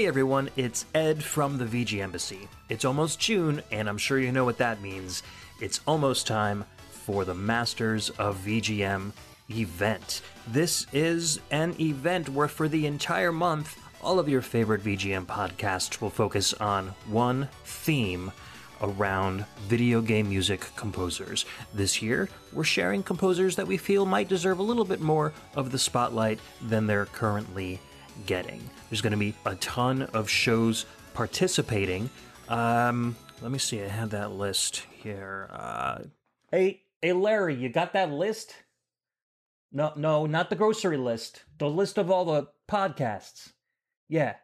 Hey everyone, it's Ed from the VG Embassy. It's almost June, and I'm sure you know what that means. It's almost time for the Masters of VGM event. This is an event where, for the entire month, all of your favorite VGM podcasts will focus on one theme around video game music composers. This year, we're sharing composers that we feel might deserve a little bit more of the spotlight than they're currently getting. There's going to be a ton of shows participating. Um, let me see. I have that list here. Uh, hey, hey, Larry, you got that list? No, no, not the grocery list. The list of all the podcasts. Yeah.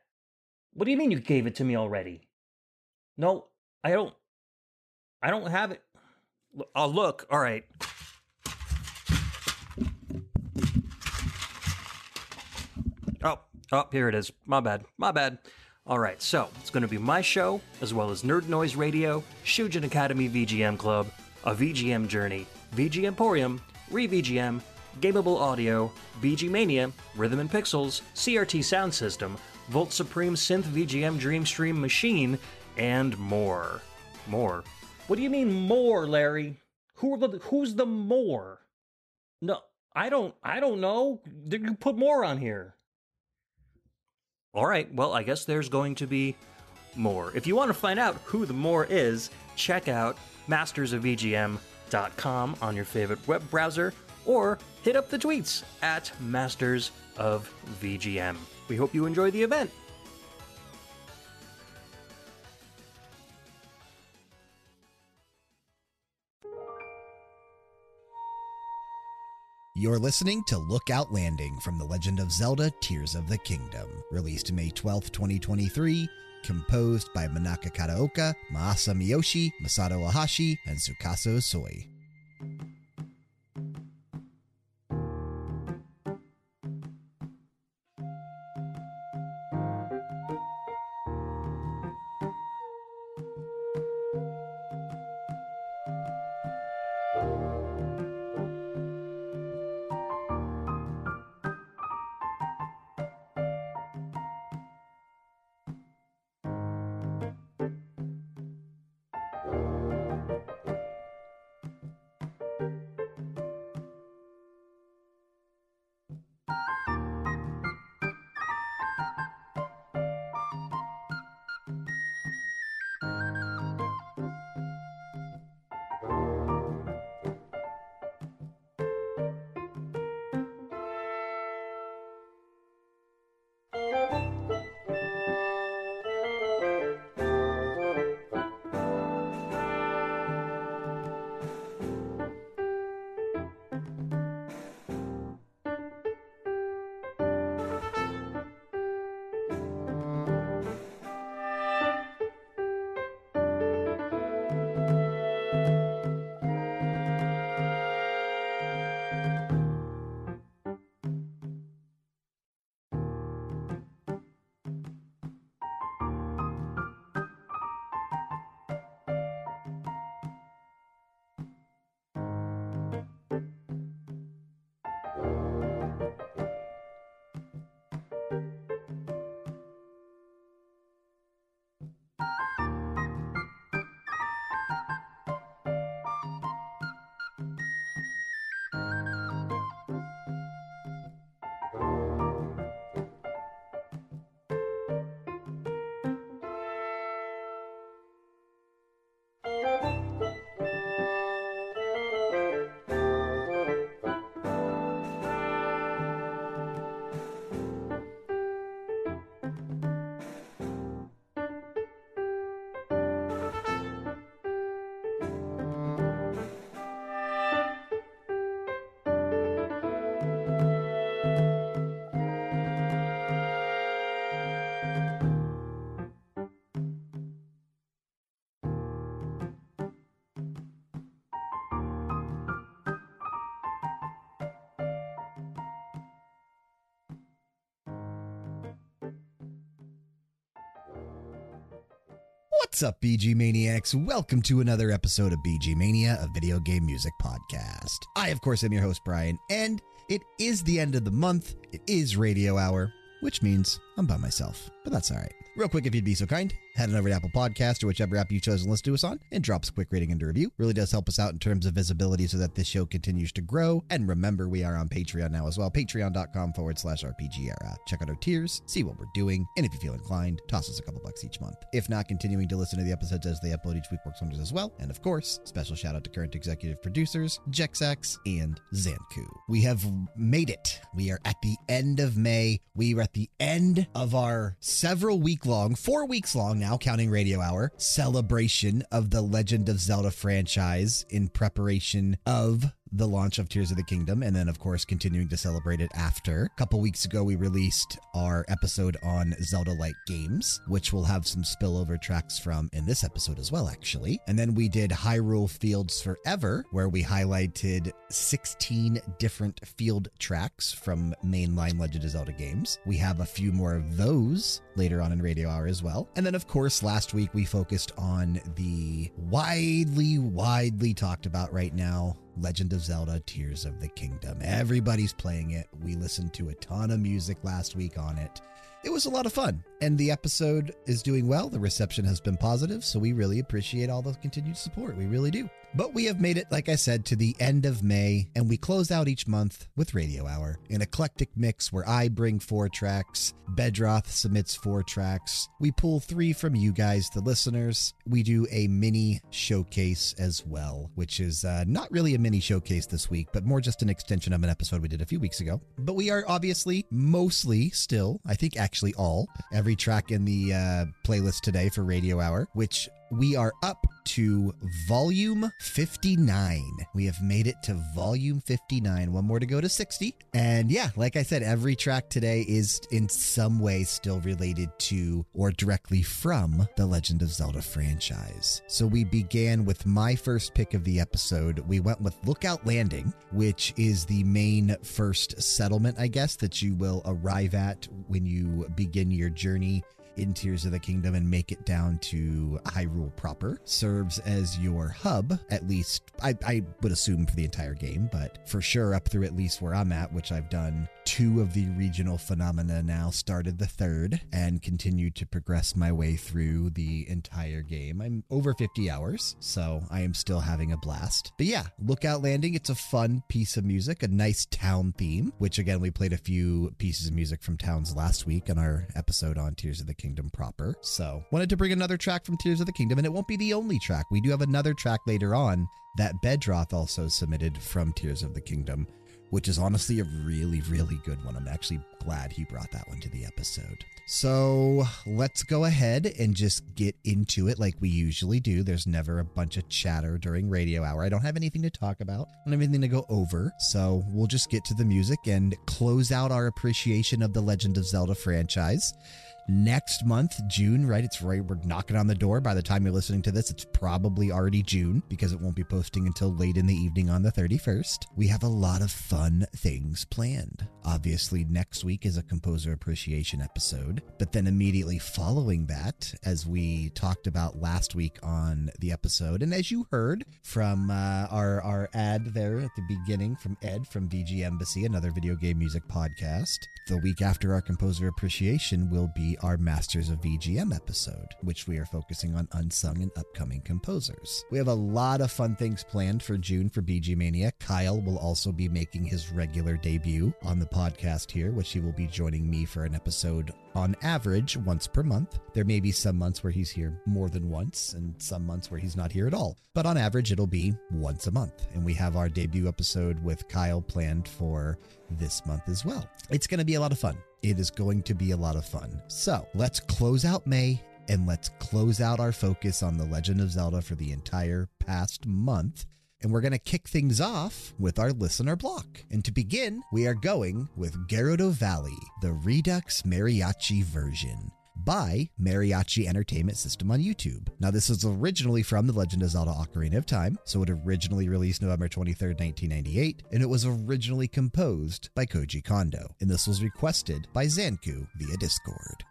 What do you mean you gave it to me already? No, I don't. I don't have it. I'll look. All right. Oh, here it is. My bad. My bad. All right, so it's going to be my show, as well as Nerd Noise Radio, Shujin Academy VGM Club, a VGM Journey, VG Emporium, ReVGM, Gameable Audio, BG Mania, Rhythm and Pixels, CRT Sound System, Volt Supreme Synth VGM Dreamstream Machine, and more. More. What do you mean more, Larry? Who the who's the more? No, I don't I don't know. You put more on here. All right, well, I guess there's going to be more. If you want to find out who the more is, check out mastersofvgm.com on your favorite web browser or hit up the tweets at Masters of VGM. We hope you enjoy the event. You're listening to Lookout Landing from The Legend of Zelda Tears of the Kingdom, released May 12, 2023, composed by Manaka Kataoka, Maasa Miyoshi, Masato Ohashi, and Tsukasa Usui. What's up, BG Maniacs? Welcome to another episode of BG Mania, a video game music podcast. I, of course, am your host, Bryan, and it is the end of the month. It is radio hour, which means I'm by myself, but that's all right. Real quick, if you'd be so kind, head on over to Apple Podcast or whichever app you chose to listen to us on and drop us a quick rating and a review. Really does help us out in terms of visibility so that this show continues to grow. And remember, we are on Patreon now as well, patreon.com forward slash RPGera. Check out our tiers, see what we're doing, and if you feel inclined, toss us a couple bucks each month. If not, continuing to listen to the episodes as they upload each week works wonders as well. And of course, special shout out to current executive producers, Jexak and Xancu. We have made it. We are at the end of May. We are at the end of our several week long, four weeks long counting Radio Hour, celebration of the Legend of Zelda franchise in preparation of the launch of Tears of the Kingdom, and then, of course, continuing to celebrate it after. A couple weeks ago, we released our episode on Zelda like games, which we'll have some spillover tracks from in this episode as well, actually. And then we did Hyrule Fields Forever, where we highlighted 16 different field tracks from mainline Legend of Zelda games. We have a few more of those later on in Radio Hour as well. And then, of course, last week we focused on the widely, widely talked about right now Legend of Zelda Tears of the Kingdom. Everybody's playing it. We listened to a ton of music last week on it. It was a lot of fun, and the episode is doing well. The reception has been positive, so we really appreciate all the continued support. We really do. But we have made it, like I said, to the end of May, and we close out each month with Radio Hour, an eclectic mix where I bring four tracks, Bedroth submits four tracks. We pull three from you guys, the listeners. We do a mini showcase as well, which is uh, not really a mini showcase this week, but more just an extension of an episode we did a few weeks ago. But we are obviously mostly still, I think actually all, every track in the uh, playlist today for Radio Hour, which we are up to volume 59. We have made it to volume 59. One more to go to 60. And yeah, like I said, every track today is in some way still related to or directly from the Legend of Zelda franchise. So we began with my first pick of the episode. We went with Lookout Landing, which is the main first settlement, I guess, that you will arrive at when you begin your journey in Tears of the Kingdom and make it down to Hyrule proper. Serves as your hub, at least, I, I would assume for the entire game, but for sure up through at least where I'm at, which I've done two of the regional phenomena now, started the third, and continued to progress my way through the entire game. I'm over 50 hours, so I am still having a blast. But yeah, Lookout Landing, it's a fun piece of music, a nice town theme, which again, we played a few pieces of music from towns last week in our episode on Tears of the Kingdom proper. So wanted to bring another track from Tears of the Kingdom, and it won't be the only track. We do have another track later on that Bedroth also submitted from Tears of the Kingdom which is honestly a really, really good one. I'm actually glad he brought that one to the episode. So let's go ahead and just get into it like we usually do. There's never a bunch of chatter during radio hour. I don't have anything to talk about, I don't have anything to go over. So we'll just get to the music and close out our appreciation of the Legend of Zelda franchise next month, June, right? It's right. We're knocking on the door. By the time you're listening to this, it's probably already June because it won't be posting until late in the evening on the 31st. We have a lot of fun things planned. Obviously, next week is a composer appreciation episode, but then immediately following that, as we talked about last week on the episode, and as you heard from uh, our, our ad there at the beginning from Ed from VG Embassy, another video game music podcast, the week after our composer appreciation will be our Masters of VGM episode, which we are focusing on unsung and upcoming composers. We have a lot of fun things planned for June for BG Mania. Kyle will also be making his regular debut on the podcast here, which he will be joining me for an episode on average once per month. There may be some months where he's here more than once and some months where he's not here at all. But on average, it'll be once a month. And we have our debut episode with Kyle planned for this month as well. It's going to be a lot of fun. It is going to be a lot of fun. So let's close out May and let's close out our focus on The Legend of Zelda for the entire past month. And we're going to kick things off with our listener block. And to begin, we are going with Gerudo Valley, the Redux Mariachi version by Mariachi Entertainment System on YouTube. Now, this was originally from The Legend of Zelda Ocarina of Time, so it originally released November 23rd, 1998, and it was originally composed by Koji Kondo. And this was requested by Xancu via Discord.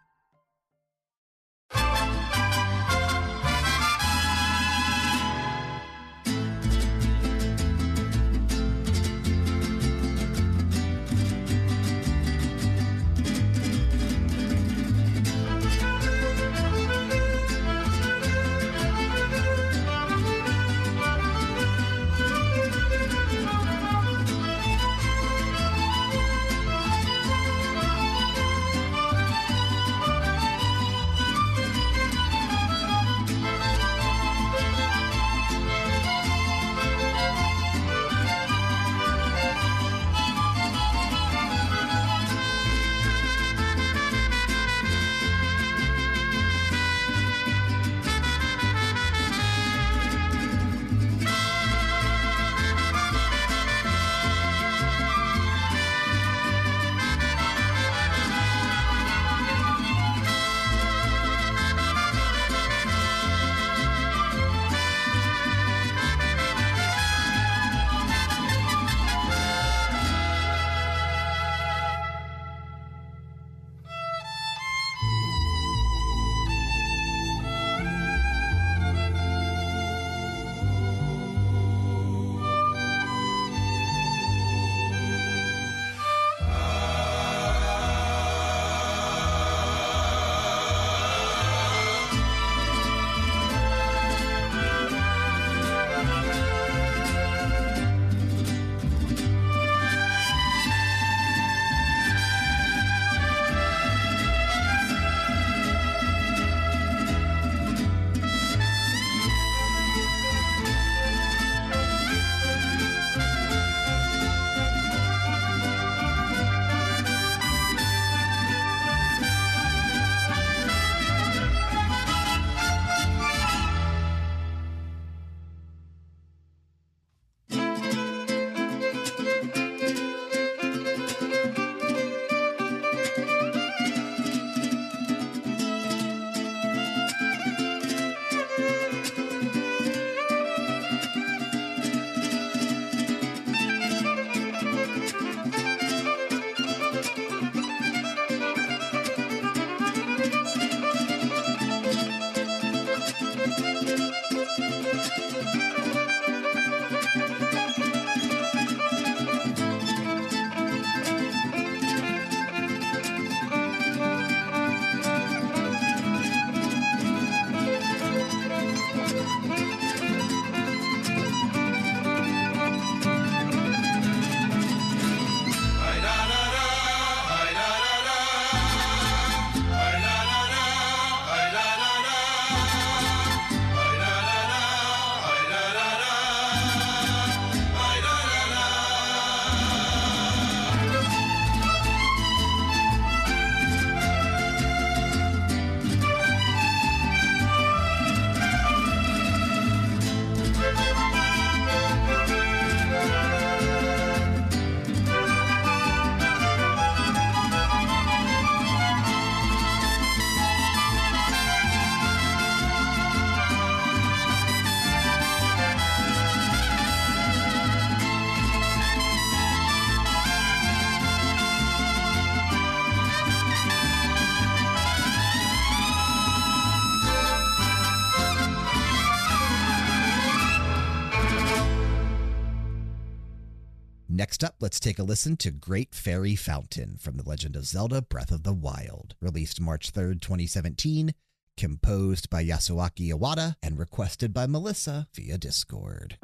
Next up, let's take a listen to Great Fairy Fountain from The Legend of Zelda Breath of the Wild, released March 3rd, 2017, composed by Yasuaki Iwata and requested by Melissa via Discord.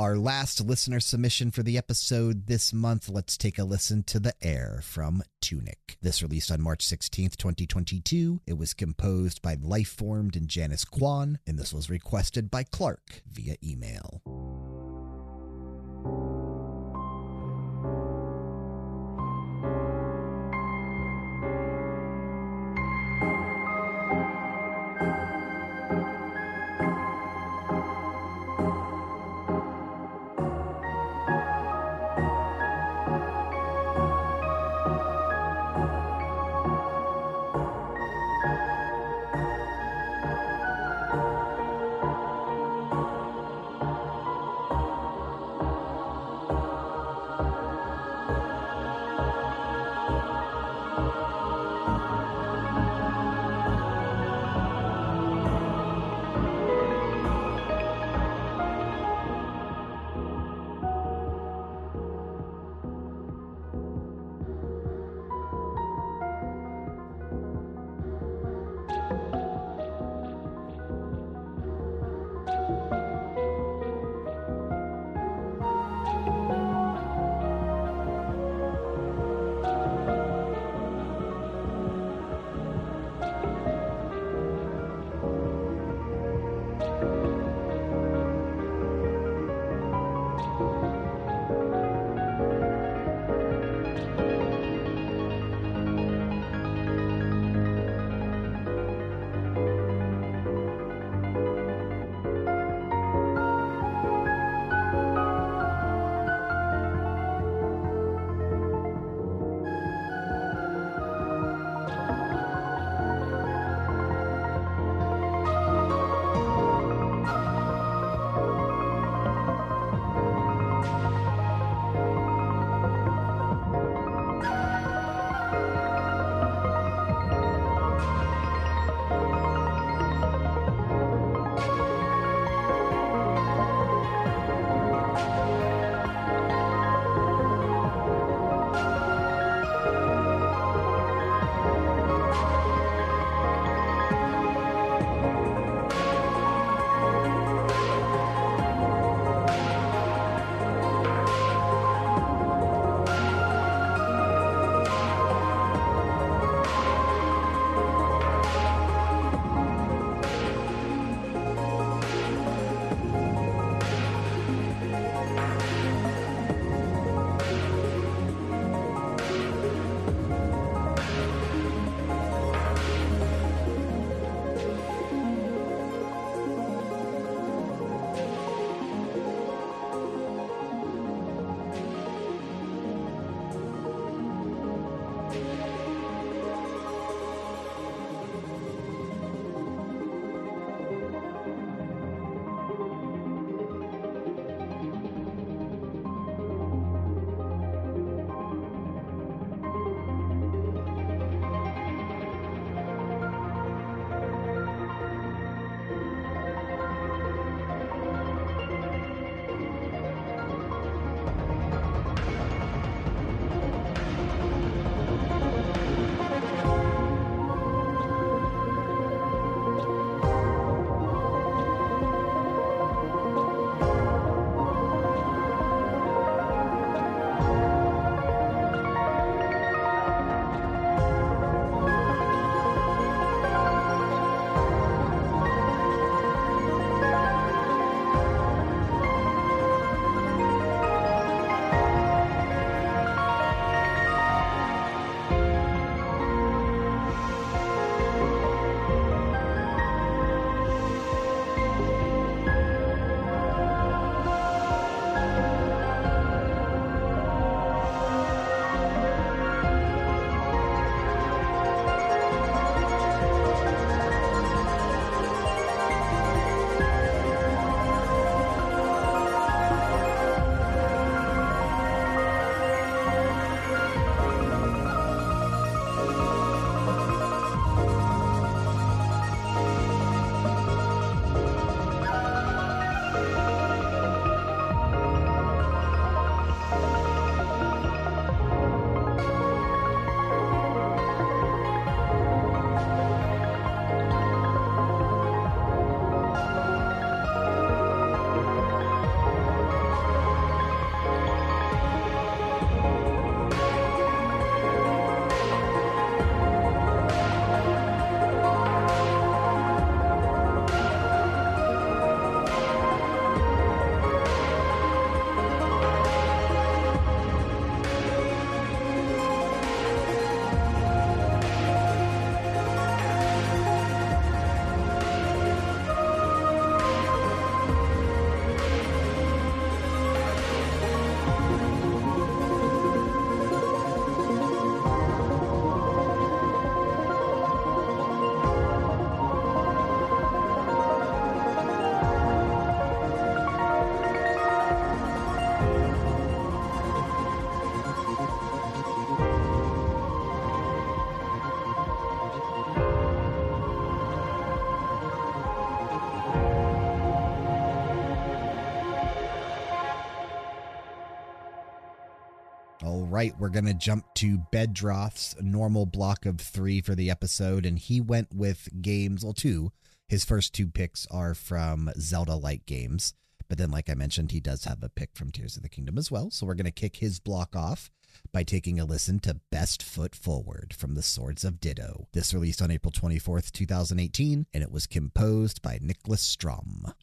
Our last listener submission for the episode this month, let's take a listen to The Heir from Tunic. This released on March 16th, 2022. It was composed by Lifeformed and Janice Kwan, and this was requested by Clark via email. Right, we're going to jump to Bedroth's normal block of three for the episode, and he went with games, well, two. His first two picks are from Zelda like games. But then, like I mentioned, he does have a pick from Tears of the Kingdom as well. So we're going to kick his block off by taking a listen to Best Foot Forward from the Swords of Ditto. This released on April 24th, 2018, and it was composed by Nicholas Strom.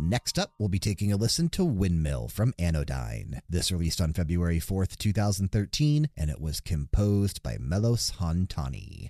Next up, we'll be taking a listen to Windmill from Anodyne. This released on February 4th, 2013, and it was composed by Melos Han-Tani.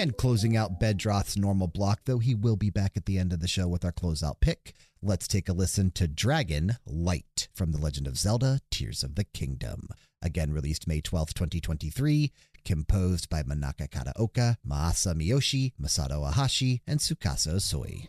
And closing out Bedroth's normal block, though he will be back at the end of the show with our closeout pick. Let's take a listen to Dragon Light from The Legend of Zelda Tears of the Kingdom. Again, released May 12th, 2023, composed by Manaka Kataoka, Maasa Miyoshi, Masato Ohashi, and Tsukasa Usui.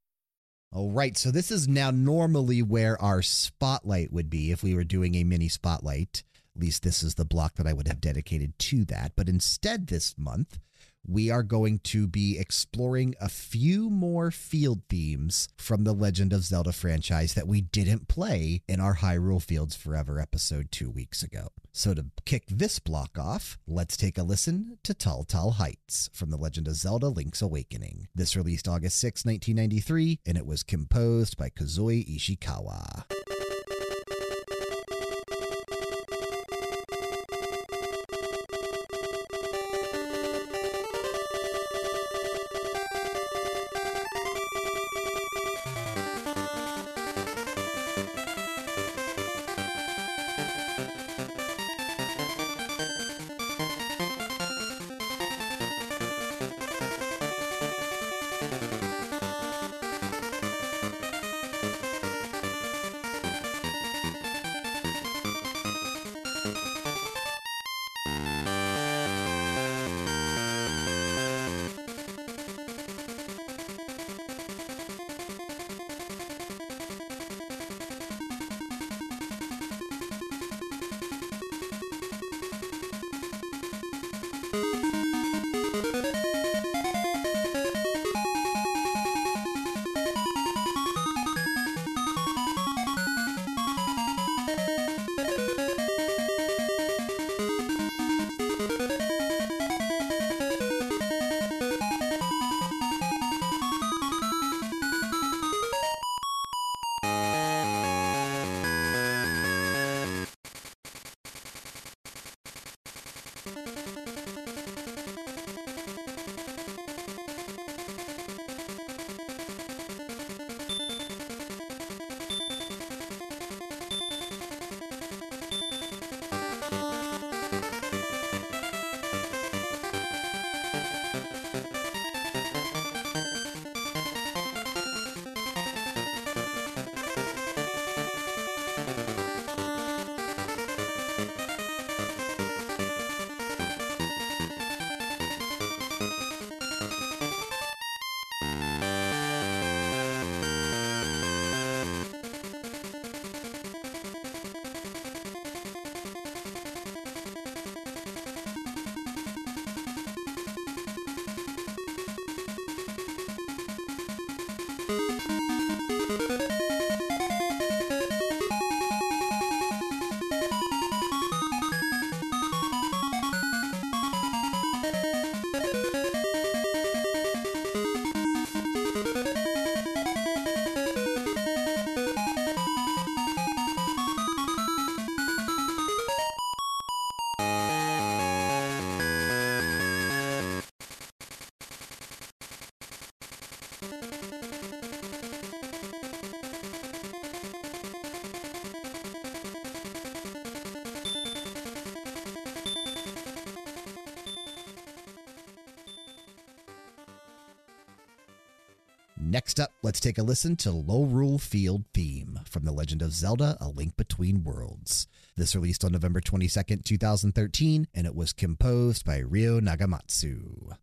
All right, so this is now normally where our spotlight would be if we were doing a mini spotlight. At least this is the block that I would have dedicated to that. But instead, this month, we are going to be exploring a few more field themes from the Legend of Zelda franchise that we didn't play in our Hyrule Fields Forever episode two weeks ago. So, to kick this block off, let's take a listen to Tal Tal Heights from The Legend of Zelda Link's Awakening. This released August 6, 1993, and it was composed by Kozue Ishikawa. Next up, let's take a listen to Lorule Field Theme from The Legend of Zelda A Link Between Worlds. This released on November 22nd, 2013, and it was composed by Ryo Nagamatsu.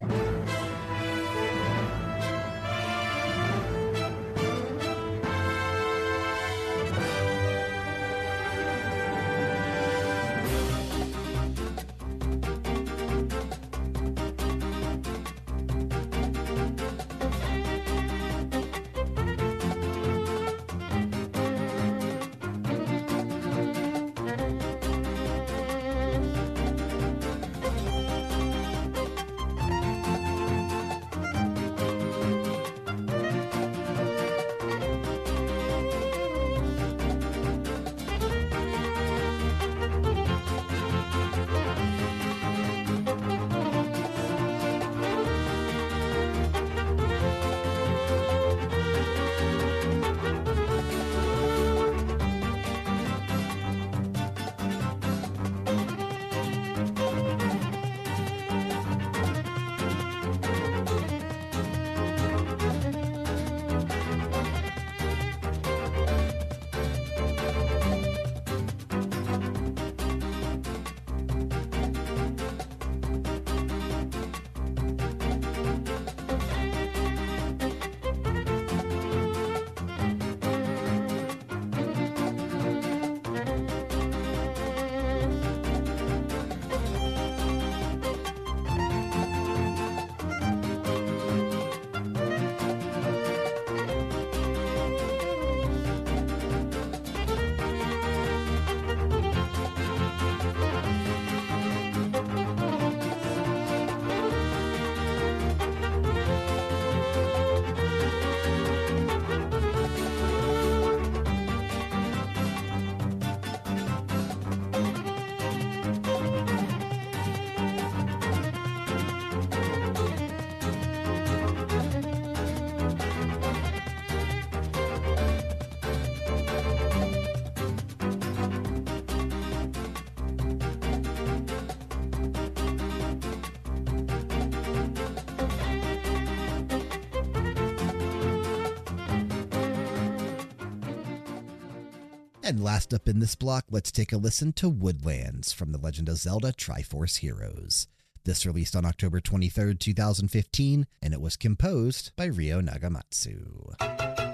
And last up in this block, let's take a listen to Woodlands from The Legend of Zelda Triforce Heroes. This released on October 23rd, 2015, and it was composed by Ryo Nagamatsu.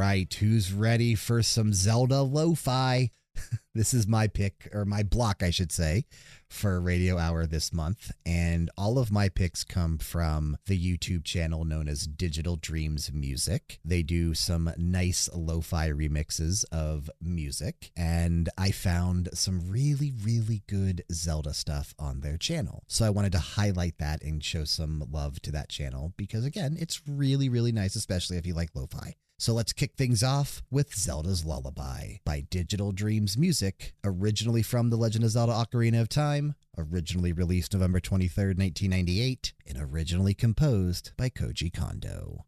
Right, who's ready for some Zelda lo fi? this is my pick, or my block, I should say, for Radio Hour this month. And all of my picks come from the YouTube channel known as Digital Dreams Music. They do some nice lo fi remixes of music. And I found some really, really good Zelda stuff on their channel. So I wanted to highlight that and show some love to that channel because, again, it's really, really nice, especially if you like lo fi. So let's kick things off with Zelda's Lullaby by Digital Dreams Music, originally from The Legend of Zelda Ocarina of Time, originally released November 23, 1998, and originally composed by Koji Kondo.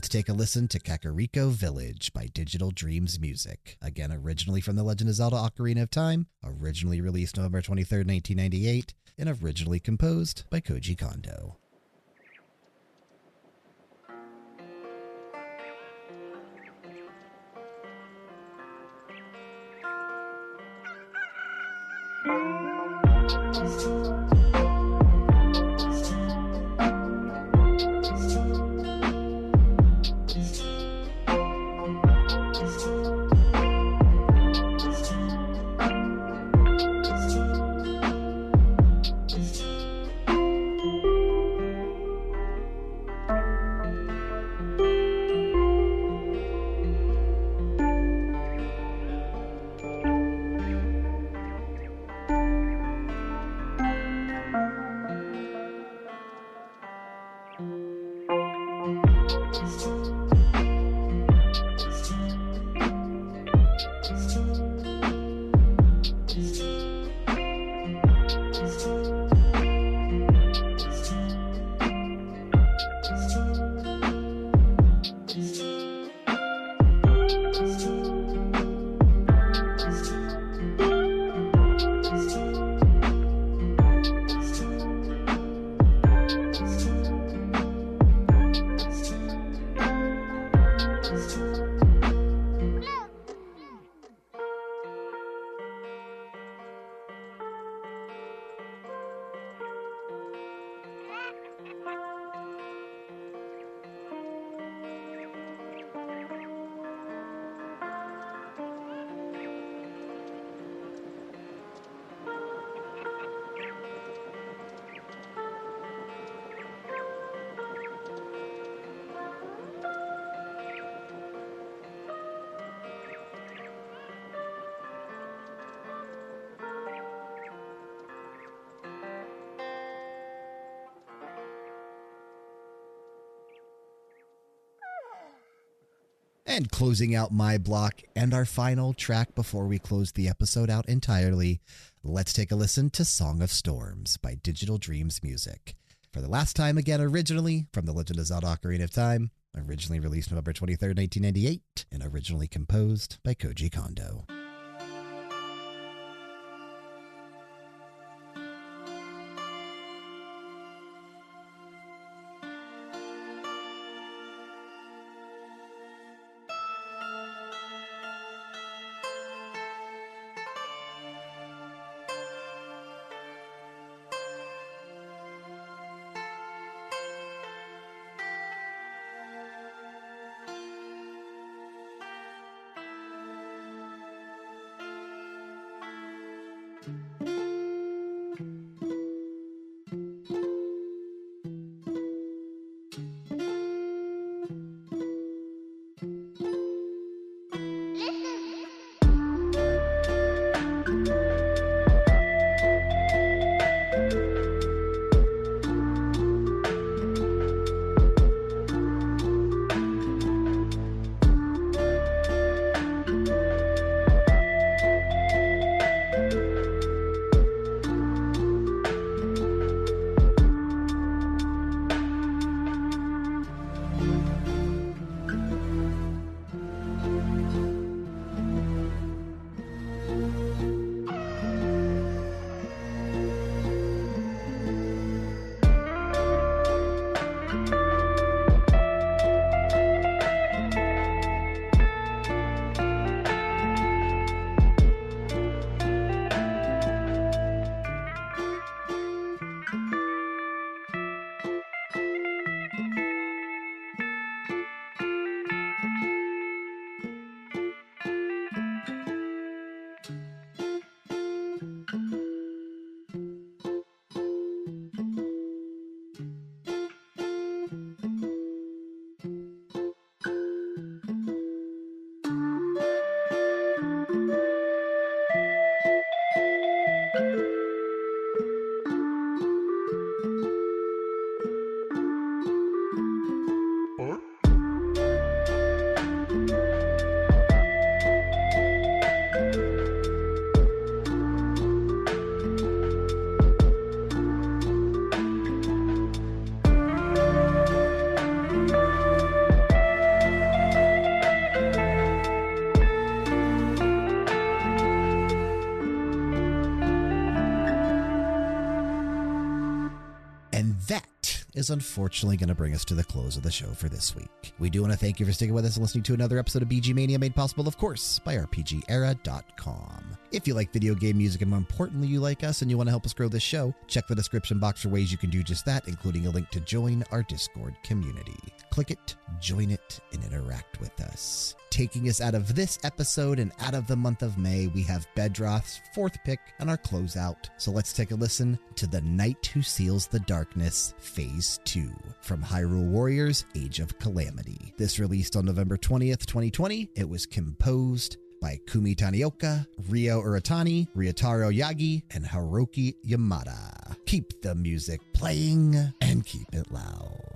Let's take a listen to Kakariko Village by Digital Dreams Music. Again, originally from The Legend of Zelda Ocarina of Time, originally released November 23, 1998, and originally composed by Koji Kondo. And closing out my block and our final track before we close the episode out entirely, let's take a listen to Song of Storms by Digital Dreams Music. For the last time again, originally from The Legend of Zelda Ocarina of Time, originally released November 23rd, 1998, and originally composed by Koji Kondo. Unfortunately going to bring us to the close of the show for this week. We do want to thank you for sticking with us and listening to another episode of BG Mania made possible, of course, by RPGera.com. If you like video game music and more importantly, you like us and you want to help us grow this show, check the description box for ways you can do just that, including a link to join our Discord community. Click it, join it, and interact with us. Taking us out of this episode and out of the month of May, we have Bedroth's fourth pick and our closeout. So let's take a listen to The Knight Who Seals the Darkness, Phase 2 from Hyrule Warriors Age of Calamity. This released on November 20th, 2020. It was composed by Kumi Tanioka, Ryo Uratani, Ryotaro Yagi, and Haruki Yamada. Keep the music playing and keep it loud.